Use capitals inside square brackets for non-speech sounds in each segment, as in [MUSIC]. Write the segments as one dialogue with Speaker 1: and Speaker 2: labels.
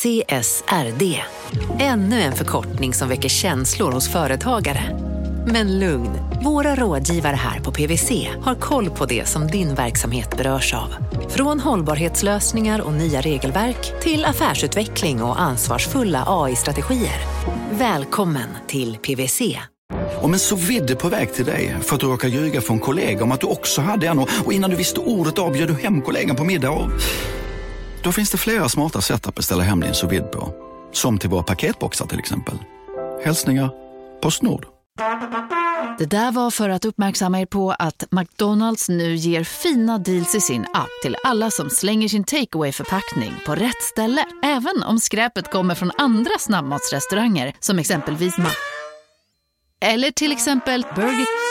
Speaker 1: CSRD. Ännu en förkortning som väcker känslor hos företagare. Men lugn, våra rådgivare här på PWC har koll på det som din verksamhet berörs av. Från hållbarhetslösningar och nya regelverk till affärsutveckling och ansvarsfulla AI-strategier. Välkommen till PWC.
Speaker 2: Om en så vidde på väg till dig för att du råkar ljuga från kollega om att du också hade en och innan du visste ordet av bjöd du hem kollegan på middag och... Då finns det flera smarta sätt att beställa hem din sous på. Som till våra paketboxar till exempel. Hälsningar Postnord.
Speaker 3: Det där var för att uppmärksamma er på att McDonalds nu ger fina deals i sin app till alla som slänger sin takeaway förpackning på rätt ställe. Även om skräpet kommer från andra snabbmatsrestauranger som exempelvis Ma... Eller till exempel Burger...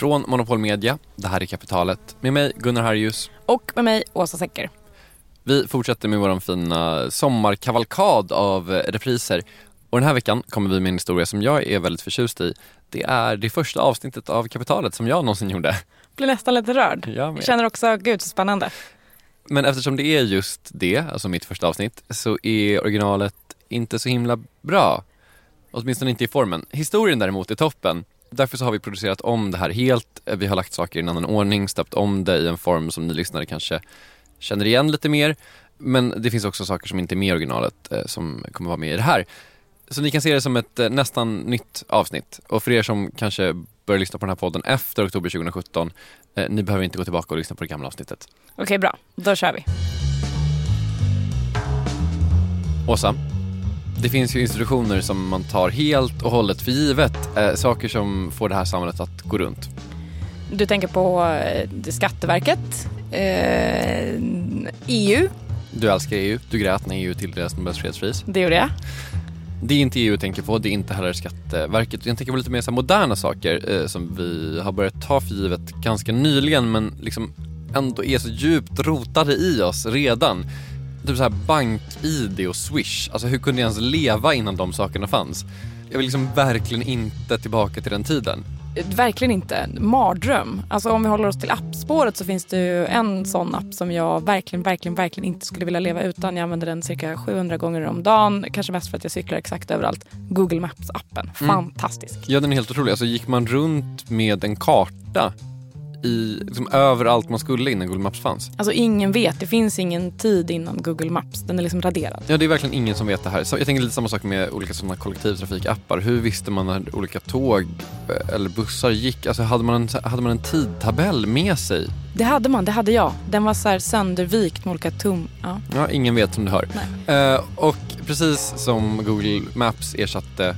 Speaker 4: Från Monopol Media, det här är Kapitalet, med mig Gunnar Harjus.
Speaker 5: Och med mig Åsa Secker.
Speaker 4: Vi fortsätter med vår fina sommarkavalkad av repriser. Och den här veckan kommer vi med en historia som jag är väldigt förtjust i. Det är det första avsnittet av Kapitalet som jag någonsin gjorde.
Speaker 5: Blir nästan lite rörd.
Speaker 4: Jag med.
Speaker 5: Känner också, gud så spännande.
Speaker 4: Men eftersom det är just det, alltså mitt första avsnitt, så är originalet inte så himla bra. Åtminstone inte i formen. Historien däremot är toppen. Därför så har vi producerat om det här helt. Vi har lagt saker i en annan ordning, stöpt om det i en form som ni lyssnare kanske känner igen lite mer. Men det finns också saker som inte är med i originalet eh, som kommer vara med i det här. Så ni kan se det som ett eh, nästan nytt avsnitt. Och för er som kanske börjar lyssna på den här podden efter oktober 2017, eh, ni behöver inte gå tillbaka och lyssna på det gamla avsnittet.
Speaker 5: Okej, bra. Då kör vi.
Speaker 4: Åsa, det finns ju institutioner som man tar helt och hållet för givet. Eh, saker som får det här samhället att gå runt.
Speaker 5: Du tänker på eh, Skatteverket, eh, EU.
Speaker 4: Du älskar EU. Du grät när EU tilldelades Nobels fredspris.
Speaker 5: Det gjorde jag.
Speaker 4: Det är inte EU jag tänker på, det är inte heller Skatteverket. Jag tänker på lite mer så moderna saker eh, som vi har börjat ta för givet ganska nyligen men liksom ändå är så djupt rotade i oss redan. Typ så här bank-id och swish. Alltså hur kunde jag ens leva innan de sakerna fanns? Jag vill liksom verkligen inte tillbaka till den tiden.
Speaker 5: Verkligen inte. Mardröm. Alltså om vi håller oss till appspåret så finns det ju en sån app som jag verkligen, verkligen, verkligen inte skulle vilja leva utan. Jag använder den cirka 700 gånger om dagen. Kanske mest för att jag cyklar exakt överallt. Google Maps-appen. Fantastisk. Mm.
Speaker 4: Ja, den är helt otrolig. Alltså gick man runt med en karta i, liksom, överallt man skulle innan Google Maps fanns.
Speaker 5: Alltså ingen vet, det finns ingen tid innan Google Maps. Den är liksom raderad.
Speaker 4: Ja, det är verkligen ingen som vet det här. Så jag tänker lite samma sak med olika sådana kollektivtrafikappar. Hur visste man när olika tåg eh, eller bussar gick? Alltså hade man en, hade man en tidtabell med sig?
Speaker 5: Det hade man, det hade jag. Den var så här söndervikt med olika tum... Ja.
Speaker 4: ja, ingen vet som du hör. Uh, och precis som Google Maps ersatte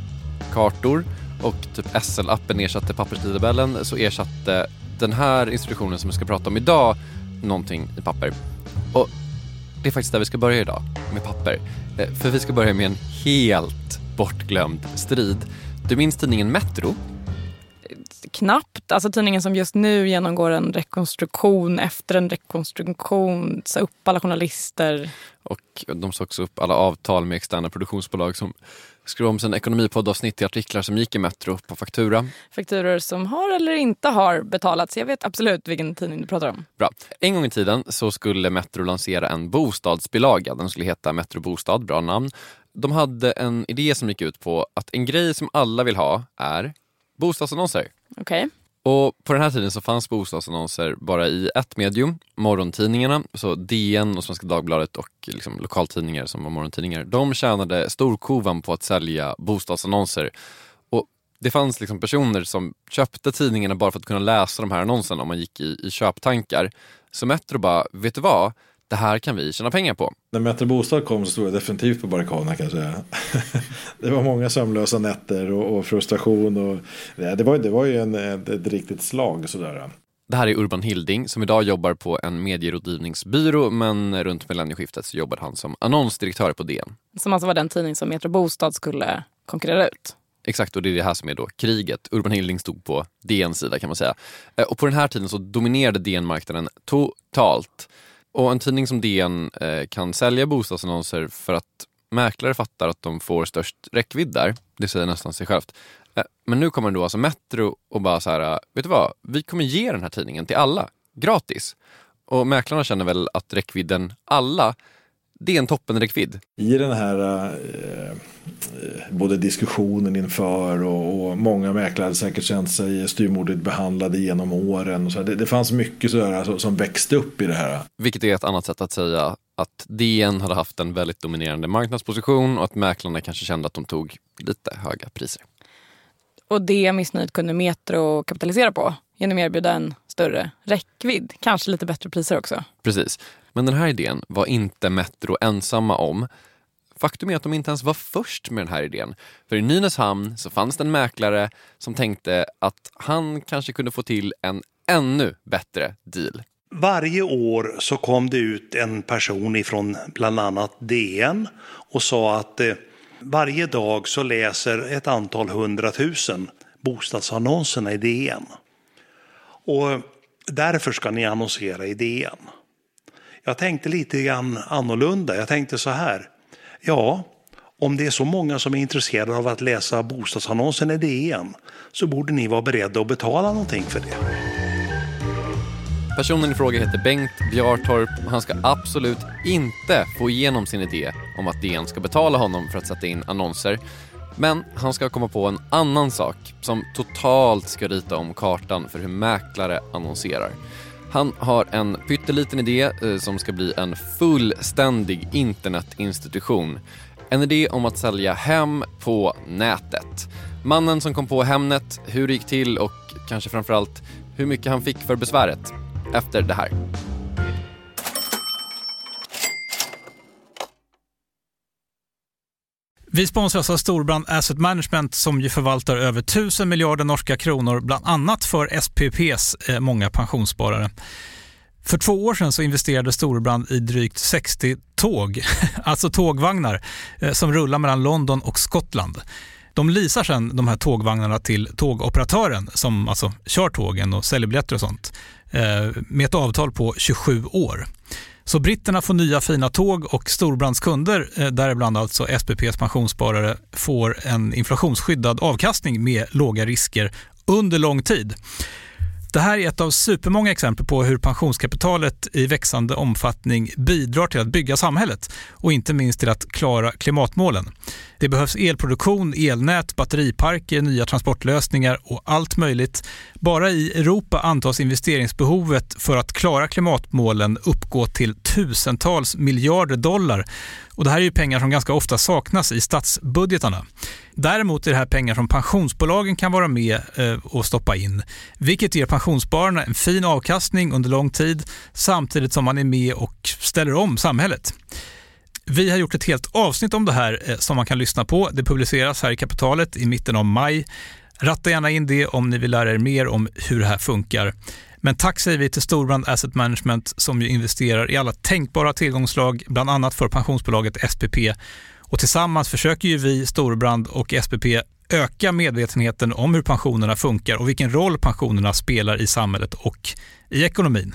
Speaker 4: kartor och typ SL-appen ersatte papperstidtabellen så ersatte den här institutionen som vi ska prata om idag någonting i papper. Och det är faktiskt där vi ska börja idag, med papper. Eh, för vi ska börja med en helt bortglömd strid. Du minns tidningen Metro?
Speaker 5: Knappt. Alltså tidningen som just nu genomgår en rekonstruktion efter en rekonstruktion. Sa upp alla journalister.
Speaker 4: Och de sa också upp alla avtal med externa produktionsbolag som skrev om sina ekonomipoddavsnitt till artiklar som gick i Metro på faktura.
Speaker 5: Fakturor som har eller inte har betalats. Jag vet absolut vilken tidning du pratar om.
Speaker 4: Bra. En gång i tiden så skulle Metro lansera en bostadsbilaga. Den skulle heta Metro Bostad, bra namn. De hade en idé som gick ut på att en grej som alla vill ha är bostadsannonser.
Speaker 5: Okay.
Speaker 4: Och på den här tiden så fanns bostadsannonser bara i ett medium, morgontidningarna, så DN och Svenska Dagbladet och liksom lokaltidningar som var morgontidningar. De tjänade storkovan på att sälja bostadsannonser. Och det fanns liksom personer som köpte tidningarna bara för att kunna läsa de här annonserna om man gick i, i köptankar. Så Metro bara, vet du vad? Det här kan vi tjäna pengar på.
Speaker 6: När Metro Bostad kom så stod jag definitivt på barrikaderna kan jag säga. [LAUGHS] det var många sömnlösa nätter och, och frustration. Och, det, var, det var ju en, ett, ett riktigt slag sådär.
Speaker 4: Det här är Urban Hilding som idag jobbar på en medierådgivningsbyrå men runt millennieskiftet så jobbade han som annonsdirektör på DN.
Speaker 5: Som alltså var den tidning som Metro Bostad skulle konkurrera ut?
Speaker 4: Exakt, och det är det här som är då kriget. Urban Hilding stod på DNs sida kan man säga. Eh, och på den här tiden så dominerade DN-marknaden totalt. Och en tidning som DN eh, kan sälja bostadsannonser för att mäklare fattar att de får störst räckvidd där. Det säger nästan sig självt. Eh, Men nu kommer då alltså Metro och bara så här, eh, vet du vad? Vi kommer ge den här tidningen till alla, gratis. Och mäklarna känner väl att räckvidden alla, det är en toppenräckvidd.
Speaker 6: I den här eh, eh, både diskussionen inför och, och många mäklare hade säkert känt sig styrmodigt behandlade genom åren. Och så här. det, det fanns mycket sådär som, som växte upp i det här.
Speaker 4: Vilket är ett annat sätt att säga att DN hade haft en väldigt dominerande marknadsposition och att mäklarna kanske kände att de tog lite höga priser.
Speaker 5: Och det missnöjet kunde Metro kapitalisera på genom att erbjuda en större räckvidd. Kanske lite bättre priser också.
Speaker 4: Precis. Men den här idén var inte Metro ensamma om. Faktum är att de inte ens var först med den här idén. För i Nynäshamn så fanns det en mäklare som tänkte att han kanske kunde få till en ännu bättre deal.
Speaker 7: Varje år så kom det ut en person ifrån bland annat DN och sa att eh, varje dag så läser ett antal hundratusen bostadsannonserna i DN. Och därför ska ni annonsera i DN. Jag tänkte lite grann annorlunda. Jag tänkte så här. Ja, om det är så många som är intresserade av att läsa bostadsannonsen i DN så borde ni vara beredda att betala någonting för det.
Speaker 4: Personen i fråga heter Bengt Bjartorp och han ska absolut inte få igenom sin idé om att DN ska betala honom för att sätta in annonser. Men han ska komma på en annan sak som totalt ska rita om kartan för hur mäklare annonserar. Han har en pytteliten idé eh, som ska bli en fullständig internetinstitution. En idé om att sälja hem på nätet. Mannen som kom på Hemnet, hur det gick till och kanske framförallt hur mycket han fick för besväret. Efter det här.
Speaker 8: Vi sponsras av alltså Storbrand Asset Management som ju förvaltar över 1000 miljarder norska kronor, bland annat för SPPs eh, många pensionssparare. För två år sedan så investerade Storbrand i drygt 60 tåg, [LAUGHS] alltså tågvagnar, eh, som rullar mellan London och Skottland. De leasar sedan de här tågvagnarna till tågoperatören som alltså kör tågen och säljer biljetter och sånt eh, med ett avtal på 27 år. Så britterna får nya fina tåg och storbrandskunder, eh, däribland alltså SPPs pensionssparare, får en inflationsskyddad avkastning med låga risker under lång tid. Det här är ett av supermånga exempel på hur pensionskapitalet i växande omfattning bidrar till att bygga samhället och inte minst till att klara klimatmålen. Det behövs elproduktion, elnät, batteriparker, nya transportlösningar och allt möjligt. Bara i Europa antas investeringsbehovet för att klara klimatmålen uppgå till tusentals miljarder dollar. Och det här är ju pengar som ganska ofta saknas i statsbudgetarna. Däremot är det här pengar som pensionsbolagen kan vara med eh, och stoppa in, vilket ger pensionsspararna en fin avkastning under lång tid samtidigt som man är med och ställer om samhället. Vi har gjort ett helt avsnitt om det här eh, som man kan lyssna på. Det publiceras här i Kapitalet i mitten av maj. Ratta gärna in det om ni vill lära er mer om hur det här funkar. Men tack säger vi till Storbrand Asset Management som ju investerar i alla tänkbara tillgångslag, bland annat för pensionsbolaget SPP. Och tillsammans försöker ju vi, Storbrand och SPP, öka medvetenheten om hur pensionerna funkar och vilken roll pensionerna spelar i samhället och i ekonomin.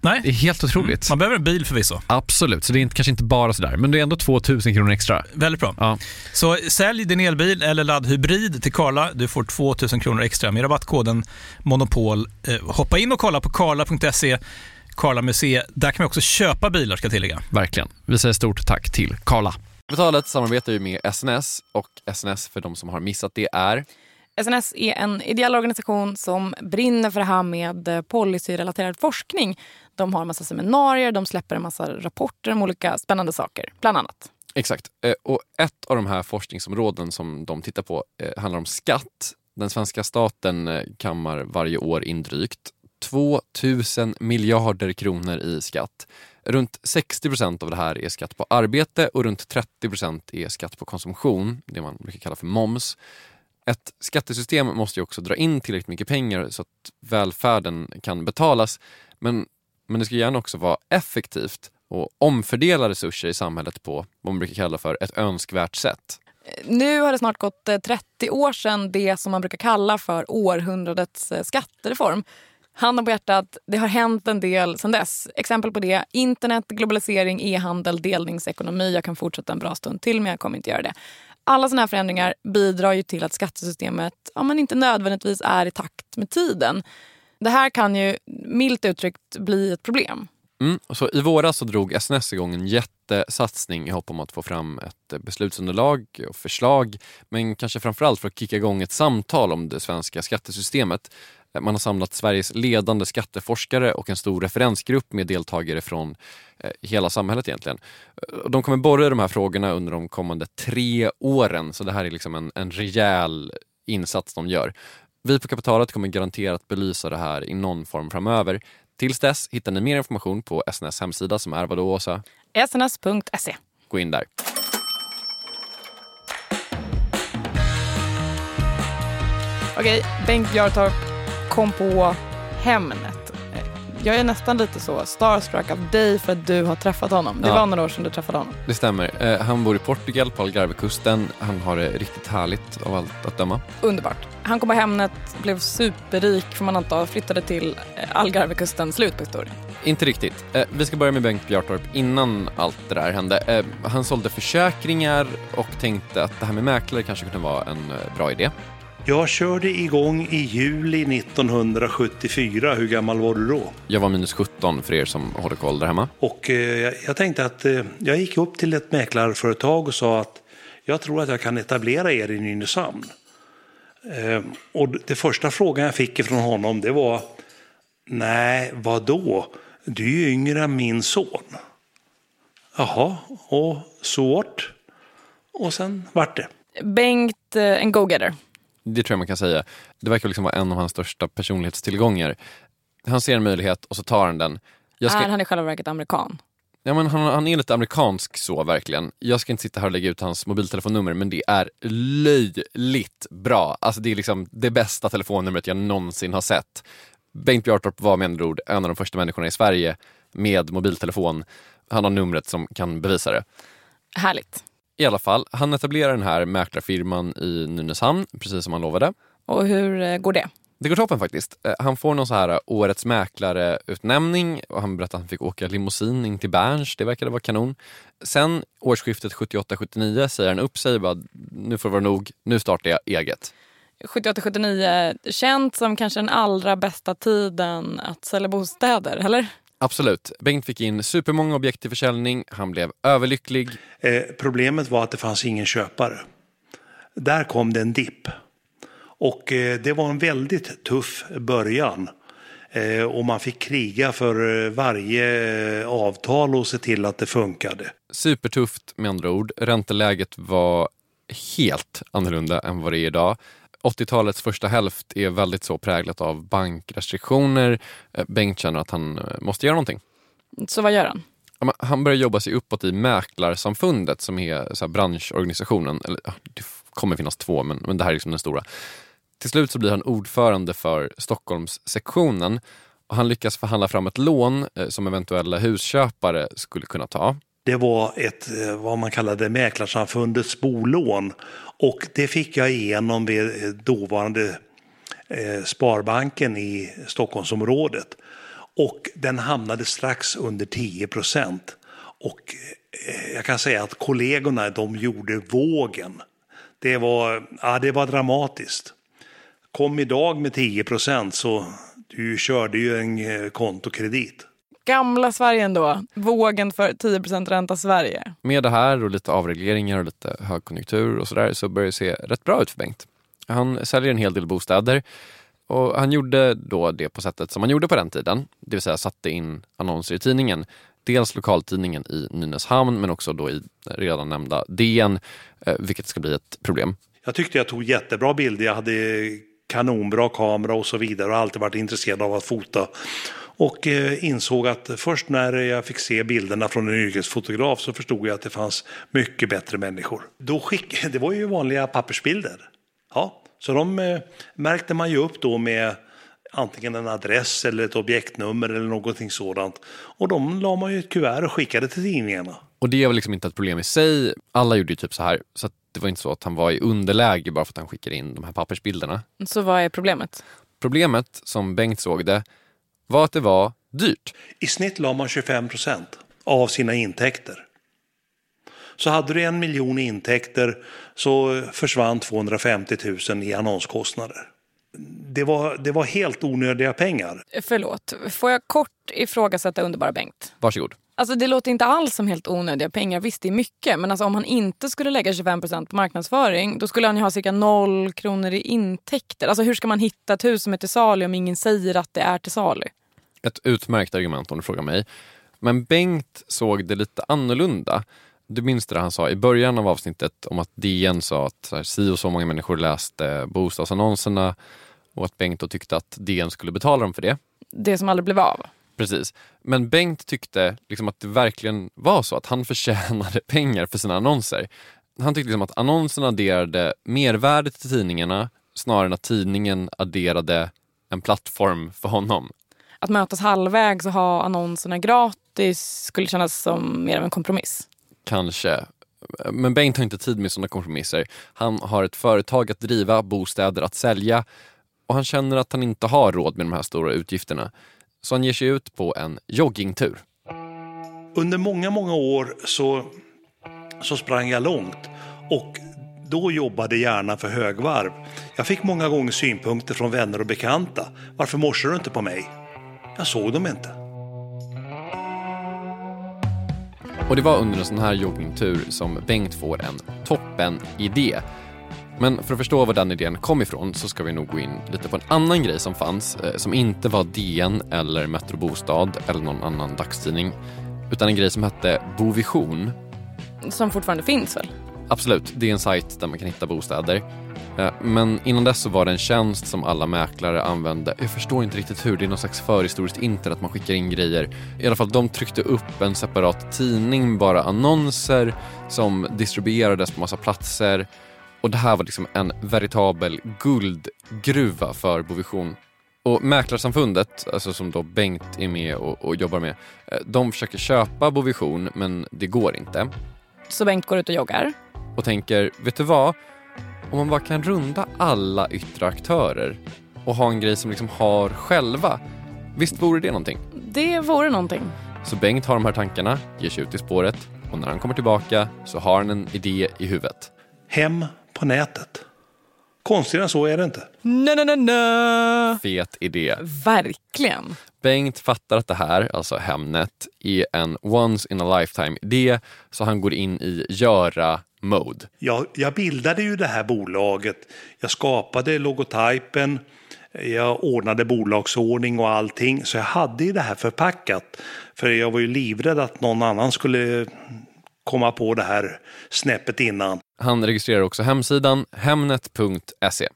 Speaker 8: Nej.
Speaker 4: Det är helt otroligt.
Speaker 8: Man behöver en bil förvisso.
Speaker 4: Absolut, så det är inte, kanske inte bara sådär, men det är ändå 2000 kronor extra.
Speaker 8: Väldigt bra.
Speaker 4: Ja.
Speaker 8: Så sälj din elbil eller laddhybrid till Karla. Du får 2000 kronor extra med rabattkoden Monopol. Eh, hoppa in och kolla på karla.se. Karla Museet. Där kan man också köpa bilar ska jag tillägga.
Speaker 4: Verkligen. Vi säger stort tack till Karla. Kapitalet samarbetar ju med SNS och SNS för de som har missat det är
Speaker 5: SNS är en ideell organisation som brinner för det här med policyrelaterad forskning. De har en massa seminarier, de släpper en massa rapporter om olika spännande saker, bland annat.
Speaker 4: Exakt. Eh, och ett av de här forskningsområden som de tittar på eh, handlar om skatt. Den svenska staten eh, kammar varje år in drygt 2 000 miljarder kronor i skatt. Runt 60 procent av det här är skatt på arbete och runt 30 procent är skatt på konsumtion, det man brukar kalla för moms. Ett skattesystem måste ju också dra in tillräckligt mycket pengar så att välfärden kan betalas. Men, men det ska gärna också vara effektivt och omfördela resurser i samhället på vad man brukar kalla för ett önskvärt sätt.
Speaker 5: Nu har det snart gått eh, 30 år sedan det som man brukar kalla för århundradets eh, skattereform. Handen på hjärtat, det har hänt en del sedan dess. Exempel på det, internet, globalisering, e-handel, delningsekonomi. Jag kan fortsätta en bra stund till men jag kommer inte göra det alla såna här förändringar bidrar ju till att skattesystemet ja, men inte nödvändigtvis är i takt med tiden. Det här kan ju milt uttryckt bli ett problem.
Speaker 4: Mm, så I våras så drog SNS igång en jättesatsning i hopp om att få fram ett beslutsunderlag och förslag men kanske framförallt för att kicka igång ett samtal om det svenska skattesystemet. Man har samlat Sveriges ledande skatteforskare och en stor referensgrupp med deltagare från eh, hela samhället egentligen. De kommer borra i de här frågorna under de kommande tre åren så det här är liksom en, en rejäl insats de gör. Vi på Kapitalet kommer garanterat belysa det här i någon form framöver. Tills dess hittar ni mer information på SNS hemsida som är vadå Åsa?
Speaker 5: sns.se.
Speaker 4: Gå in där.
Speaker 5: Okej, Bengt Bjartorp kom på Hemnet. Jag är nästan lite så starstruck av dig för att du har träffat honom. Det ja. var några år sedan du träffade honom.
Speaker 4: Det stämmer. Eh, han bor i Portugal på Algarvekusten. Han har det riktigt härligt av allt att döma.
Speaker 5: Underbart. Han kom på Hemnet, blev superrik får man anta, flyttade till eh, Algarvekusten. Slut på historien.
Speaker 4: Inte riktigt. Eh, vi ska börja med Bengt Bjartorp innan allt det där hände. Han sålde försäkringar och tänkte att det här med mäklare kanske kunde vara en bra idé.
Speaker 7: Jag körde igång i juli 1974. Hur gammal var du då?
Speaker 4: Jag var minus 17 för er som håller koll där hemma.
Speaker 7: Och eh, jag tänkte att eh, jag gick upp till ett mäklarföretag och sa att jag tror att jag kan etablera er i Nynäshamn. Eh, och det första frågan jag fick från honom det var Nej, vad då? Du är ju yngre än min son. Jaha, och svårt. Och sen vart det.
Speaker 5: Bengt, eh, en go-getter.
Speaker 4: Det tror jag man kan säga. Det verkar liksom vara en av hans största personlighetstillgångar. Han ser en möjlighet och så tar han den.
Speaker 5: Ska... Är han i själva verket amerikan?
Speaker 4: Ja, men han, han är lite amerikansk så verkligen. Jag ska inte sitta här och lägga ut hans mobiltelefonnummer men det är löjligt bra. Alltså det är liksom det bästa telefonnumret jag någonsin har sett. Bengt Bjartorp var med andra ord en av de första människorna i Sverige med mobiltelefon Han har numret som kan bevisa det.
Speaker 5: Härligt.
Speaker 4: I alla fall, han etablerar den här mäklarfirman i Nynäshamn, precis som han lovade.
Speaker 5: Och hur eh, går det?
Speaker 4: Det går toppen faktiskt. Eh, Han får någon så här årets mäklare-utnämning och han berättade att han fick åka limousin in till Berns. Det verkade vara kanon. Sen årsskiftet 78-79 säger han upp sig och bara, nu får det vara nog, nu startar jag eget.
Speaker 5: 78-79, känt som kanske den allra bästa tiden att sälja bostäder, eller?
Speaker 4: Absolut. Bengt fick in supermånga objekt till försäljning, han blev överlycklig.
Speaker 7: Eh, problemet var att det fanns ingen köpare. Där kom det en dipp. Och eh, det var en väldigt tuff början. Eh, och man fick kriga för eh, varje eh, avtal och se till att det funkade.
Speaker 4: Supertufft med andra ord. Ränteläget var helt annorlunda än vad det är idag. 80-talets första hälft är väldigt så präglat av bankrestriktioner. Eh, Bengt känner att han eh, måste göra någonting.
Speaker 5: Så vad gör han?
Speaker 4: Han börjar jobba sig uppåt i Mäklarsamfundet som är så branschorganisationen. Eller, det kommer finnas två, men, men det här är liksom den stora. Till slut så blir han ordförande för Stockholmssektionen och han lyckas förhandla fram ett lån eh, som eventuella husköpare skulle kunna ta.
Speaker 7: Det var ett, eh, vad man kallade Mäklarsamfundets bolån. Och det fick jag igenom vid eh, dåvarande eh, Sparbanken i Stockholmsområdet. Och den hamnade strax under 10 procent. Och jag kan säga att kollegorna de gjorde vågen. Det var, ja, det var dramatiskt. Kom idag med 10 procent så du körde ju en kontokredit.
Speaker 5: Gamla Sverige ändå. Vågen för 10% ränta Sverige.
Speaker 4: Med det här och lite avregleringar och lite högkonjunktur och sådär så börjar det se rätt bra ut för Bengt. Han säljer en hel del bostäder och han gjorde då det på sättet som man gjorde på den tiden. Det vill säga satte in annonser i tidningen. Dels lokaltidningen i Nynäshamn men också då i redan nämnda DN, eh, vilket ska bli ett problem.
Speaker 7: Jag tyckte jag tog jättebra bilder. Jag hade kanonbra kamera och så vidare och har alltid varit intresserad av att fota. Och eh, insåg att först när jag fick se bilderna från en yrkesfotograf så förstod jag att det fanns mycket bättre människor. Då skick, [LAUGHS] det var ju vanliga pappersbilder. Ja, så de eh, märkte man ju upp då med antingen en adress eller ett objektnummer eller någonting sådant. Och de la man ju ett kuvert och skickade till tidningarna.
Speaker 4: Och det väl liksom inte ett problem i sig. Alla gjorde ju typ så här. Så att det var inte så att han var i underläge bara för att han skickade in de här pappersbilderna.
Speaker 5: Så vad är problemet?
Speaker 4: Problemet, som Bengt såg det, var att det var dyrt.
Speaker 7: I snitt la man 25 procent av sina intäkter. Så hade du en miljon i intäkter så försvann 250 000 i annonskostnader. Det var, det var helt onödiga pengar.
Speaker 5: Förlåt, får jag kort ifrågasätta underbara Bengt?
Speaker 4: Varsågod.
Speaker 5: Alltså det låter inte alls som helt onödiga pengar. Visst, det är mycket. Men alltså, om han inte skulle lägga 25 på marknadsföring då skulle han ju ha cirka noll kronor i intäkter. Alltså hur ska man hitta ett hus som är till salu om ingen säger att det är till salu?
Speaker 4: Ett utmärkt argument om du frågar mig. Men Bengt såg det lite annorlunda. Du minns det han sa i början av avsnittet om att DN sa att så här, si och så många människor läste bostadsannonserna och att Bengt då tyckte att DN skulle betala dem för det.
Speaker 5: Det som aldrig blev av.
Speaker 4: Precis. Men Bengt tyckte liksom att det verkligen var så att han [LAUGHS] förtjänade pengar för sina annonser. Han tyckte liksom att annonserna adderade mervärde till tidningarna snarare än att tidningen adderade en plattform för honom.
Speaker 5: Att mötas halvvägs och ha annonserna gratis skulle kännas som mer av en kompromiss.
Speaker 4: Kanske. Men Bengt har inte tid med sådana kompromisser. Han har ett företag att driva, bostäder att sälja och han känner att han inte har råd med de här stora utgifterna. Så han ger sig ut på en joggingtur.
Speaker 7: Under många, många år så, så sprang jag långt och då jobbade hjärnan för högvarv. Jag fick många gånger synpunkter från vänner och bekanta. Varför morsar du inte på mig? Jag såg dem inte.
Speaker 4: Och det var under en sån här joggingtur som Bengt får en toppen idé. Men för att förstå var den idén kom ifrån så ska vi nog gå in lite på en annan grej som fanns eh, som inte var DN eller Metro Bostad eller någon annan dagstidning utan en grej som hette Bovision.
Speaker 5: Som fortfarande finns väl?
Speaker 4: Absolut, det är en sajt där man kan hitta bostäder. Eh, Men innan dess så var det en tjänst som alla mäklare använde. Jag förstår inte riktigt hur, det är någon slags förhistoriskt internet, man skickar in grejer. I alla fall, de tryckte upp en separat tidning bara annonser som distribuerades på massa platser. Och det här var liksom en veritabel guldgruva för Bovision. Och Mäklarsamfundet, alltså som då Bengt är med och, och jobbar med, eh, de försöker köpa Bovision men det går inte.
Speaker 5: Så Bengt går ut och joggar.
Speaker 4: Och tänker, vet du vad? Om man bara kan runda alla yttre aktörer och ha en grej som liksom har själva, visst vore det någonting?
Speaker 5: Det vore någonting.
Speaker 4: Så Bengt har de här tankarna, ger sig ut i spåret och när han kommer tillbaka så har han en idé i huvudet.
Speaker 7: Hem på nätet. Konstigare än så är det inte.
Speaker 5: Na, na, na, na.
Speaker 4: Fet idé.
Speaker 5: Verkligen.
Speaker 4: Bengt fattar att det här, alltså Hemnet, är en once in a lifetime idé så han går in i göra-mode.
Speaker 7: Jag, jag bildade ju det här bolaget. Jag skapade logotypen. Jag ordnade bolagsordning och allting. Så jag hade ju det här förpackat. För jag var ju livrädd att någon annan skulle komma på det här snäppet innan.
Speaker 4: Han registrerar också hemsidan hemnet.se.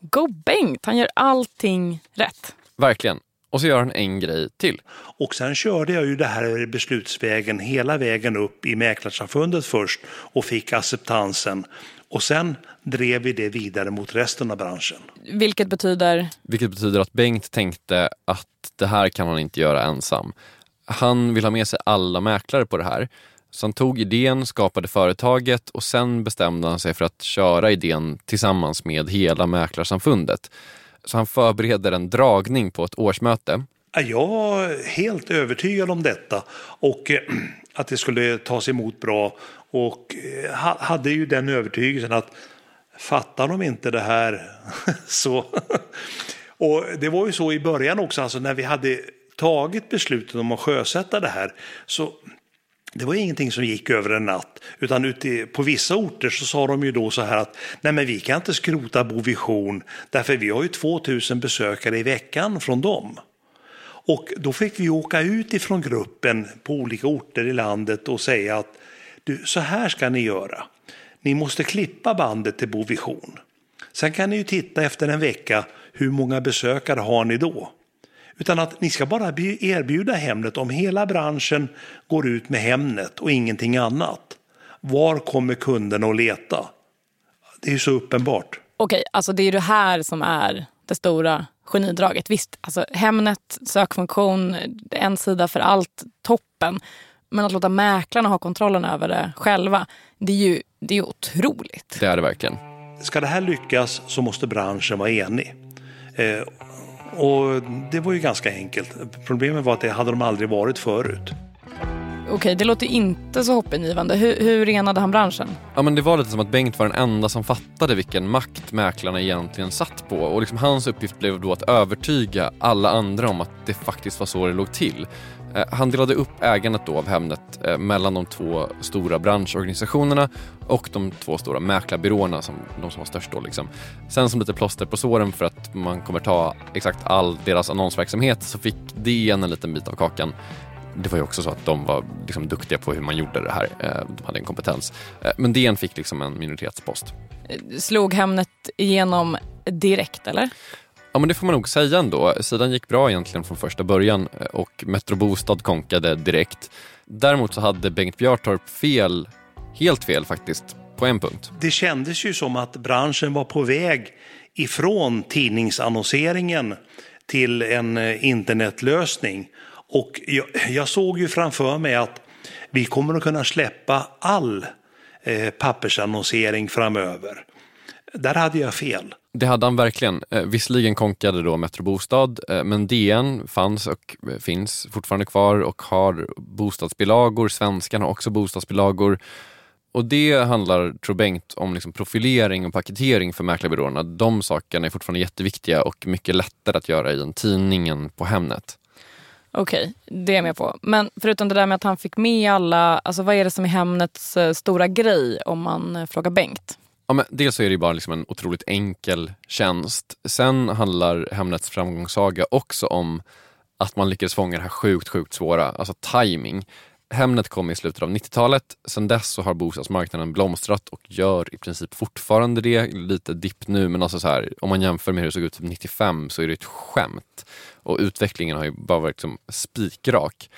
Speaker 5: Go Bengt, han gör allting rätt.
Speaker 4: Verkligen. Och så gör han en grej till.
Speaker 7: Och sen körde jag ju det här beslutsvägen hela vägen upp i Mäklarsamfundet först och fick acceptansen. Och sen drev vi det vidare mot resten av branschen.
Speaker 5: Vilket betyder?
Speaker 4: Vilket betyder att Bengt tänkte att det här kan han inte göra ensam. Han vill ha med sig alla mäklare på det här. Så han tog idén, skapade företaget och sen bestämde han sig för att köra idén tillsammans med hela Mäklarsamfundet. Så han förbereder en dragning på ett årsmöte.
Speaker 7: Jag var helt övertygad om detta och eh, att det skulle tas emot bra. Och eh, hade ju den övertygelsen att fattar de inte det här [LAUGHS] så... Och det var ju så i början också, alltså när vi hade tagit beslutet om att sjösätta det här så det var ingenting som gick över en natt, utan ute på vissa orter så sa de ju då så här att nej men vi kan inte skrota Bovision därför vi har ju 2000 besökare i veckan från dem. Och då fick vi åka ut ifrån gruppen på olika orter i landet och säga att du, så här ska ni göra. Ni måste klippa bandet till Bovision. Sen kan ni ju titta efter en vecka, hur många besökare har ni då? Utan att ni ska bara erbjuda Hemnet om hela branschen går ut med Hemnet och ingenting annat. Var kommer kunden att leta? Det är ju så uppenbart.
Speaker 5: Okej, alltså det är det här som är det stora genidraget. Visst, alltså Hemnet, sökfunktion, en sida för allt, toppen. Men att låta mäklarna ha kontrollen över det själva, det är ju det är otroligt.
Speaker 4: Det är det verkligen.
Speaker 7: Ska det här lyckas så måste branschen vara enig. Eh, och det var ju ganska enkelt. Problemet var att det hade de aldrig varit förut.
Speaker 5: Okej, det låter inte så hoppingivande. Hur, hur renade han branschen?
Speaker 4: Ja, men det var lite som att Bengt var den enda som fattade vilken makt mäklarna egentligen satt på. Och liksom hans uppgift blev då att övertyga alla andra om att det faktiskt var så det låg till. Eh, han delade upp ägandet då av Hemnet eh, mellan de två stora branschorganisationerna och de två stora mäklarbyråerna, som, de som var störst då. Liksom. Sen som lite plåster på såren för att man kommer ta exakt all deras annonsverksamhet så fick DN en liten bit av kakan. Det var ju också så att de var liksom duktiga på hur man gjorde det här. Eh, de hade en kompetens. Men DN fick liksom en minoritetspost.
Speaker 5: Slog Hemnet igenom direkt eller?
Speaker 4: Ja men det får man nog säga ändå. Sidan gick bra egentligen från första början eh, och Metro Bostad konkade direkt. Däremot så hade Bengt Bjartorp fel, helt fel faktiskt, på en punkt.
Speaker 7: Det kändes ju som att branschen var på väg ifrån tidningsannonseringen till en eh, internetlösning. Och jag, jag såg ju framför mig att vi kommer att kunna släppa all eh, pappersannonsering framöver. Där hade jag fel.
Speaker 4: Det hade han verkligen. Eh, visserligen konkade då Metro Bostad, eh, men DN fanns och eh, finns fortfarande kvar och har bostadsbilagor. Svenskan har också bostadsbilagor. Och det handlar, tror Bengt, om liksom profilering och paketering för mäklarbyråerna. De sakerna är fortfarande jätteviktiga och mycket lättare att göra i en tidning än på Hemnet.
Speaker 5: Okej, det är jag med på. Men förutom det där med att han fick med alla, alltså vad är det som är Hemnets eh, stora grej om man eh, frågar Bengt?
Speaker 4: Ja, men dels så är det ju bara liksom en otroligt enkel tjänst. Sen handlar Hemnets framgångssaga också om att man lyckades fånga det här sjukt, sjukt svåra, alltså timing. Hemnet kom i slutet av 90-talet. Sen dess så har bostadsmarknaden blomstrat och gör i princip fortfarande det. Lite dipp nu, men alltså så här, om man jämför med hur det såg ut 95 så är det ett skämt. Och utvecklingen har ju bara varit liksom spikrak.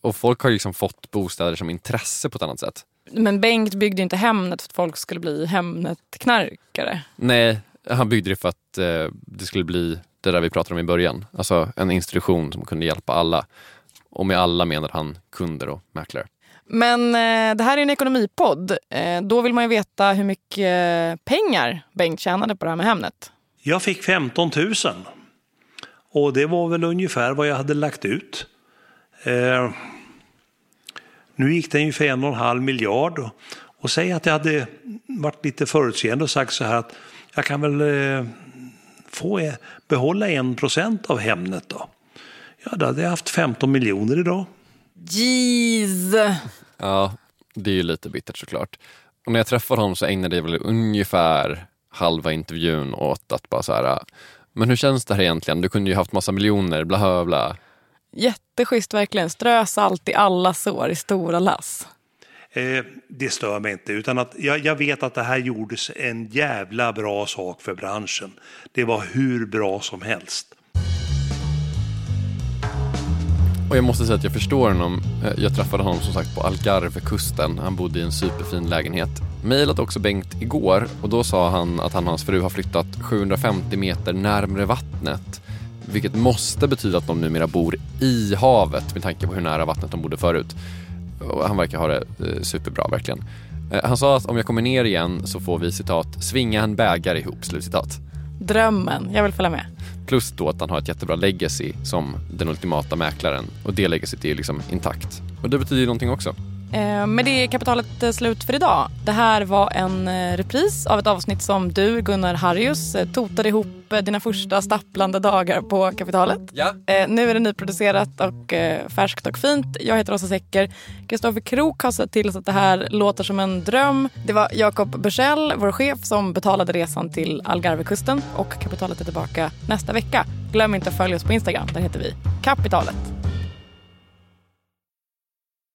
Speaker 4: Och folk har liksom fått bostäder som intresse på ett annat sätt.
Speaker 5: Men Bengt byggde inte Hemnet för att folk skulle bli Hemnet-knarkare.
Speaker 4: Nej, han byggde det för att eh, det skulle bli det där vi pratade om i början. Alltså en institution som kunde hjälpa alla. Och med alla menar han kunder och mäklare.
Speaker 5: Men eh, det här är en ekonomipodd. Eh, då vill man ju veta hur mycket pengar Bengt tjänade på det här med Hemnet.
Speaker 7: Jag fick 15 000. Och det var väl ungefär vad jag hade lagt ut. Eh, nu gick den ju för en och en halv miljard. Och, och säg att jag hade varit lite förutseende och sagt så här att jag kan väl eh, få eh, behålla en procent av Hemnet då. Ja, då hade jag haft 15 miljoner idag.
Speaker 5: Jeez!
Speaker 4: Ja, det är ju lite bittert såklart. Och när jag träffade honom så ägnade jag väl ungefär halva intervjun åt att bara så här, men hur känns det här egentligen? Du kunde ju haft massa miljoner, bla bla bla.
Speaker 5: Jätteschysst verkligen. Strö salt i alla sår i stora lass.
Speaker 7: Eh, det stör mig inte, utan att jag, jag, vet att det här gjordes en jävla bra sak för branschen. Det var hur bra som helst.
Speaker 4: Och jag måste säga att jag förstår honom. Eh, jag träffade honom som sagt på Algarvekusten. Han bodde i en superfin lägenhet. Mailat också Bengt igår och då sa han att han och hans fru har flyttat 750 meter närmre vattnet. Vilket måste betyda att de numera bor i havet med tanke på hur nära vattnet de bodde förut. Och han verkar ha det eh, superbra verkligen. Eh, han sa att om jag kommer ner igen så får vi citat “svinga en bägare ihop”. Slutcitat.
Speaker 5: Drömmen, jag vill följa med.
Speaker 4: Plus då att han har ett jättebra legacy som den ultimata mäklaren och det legacyt är ju liksom intakt. Och det betyder ju någonting också.
Speaker 5: Eh, med det är kapitalet eh, slut för idag. Det här var en eh, repris av ett avsnitt som du, Gunnar Harrius, totade ihop dina första stapplande dagar på kapitalet.
Speaker 4: Ja.
Speaker 5: Nu är det nyproducerat och färskt och fint. Jag heter Åsa Secker. Kristoffer Krook har sett till så att det här låter som en dröm. Det var Jakob Bursell, vår chef, som betalade resan till Algarvekusten och kapitalet är tillbaka nästa vecka. Glöm inte att följa oss på Instagram. Där heter vi Kapitalet.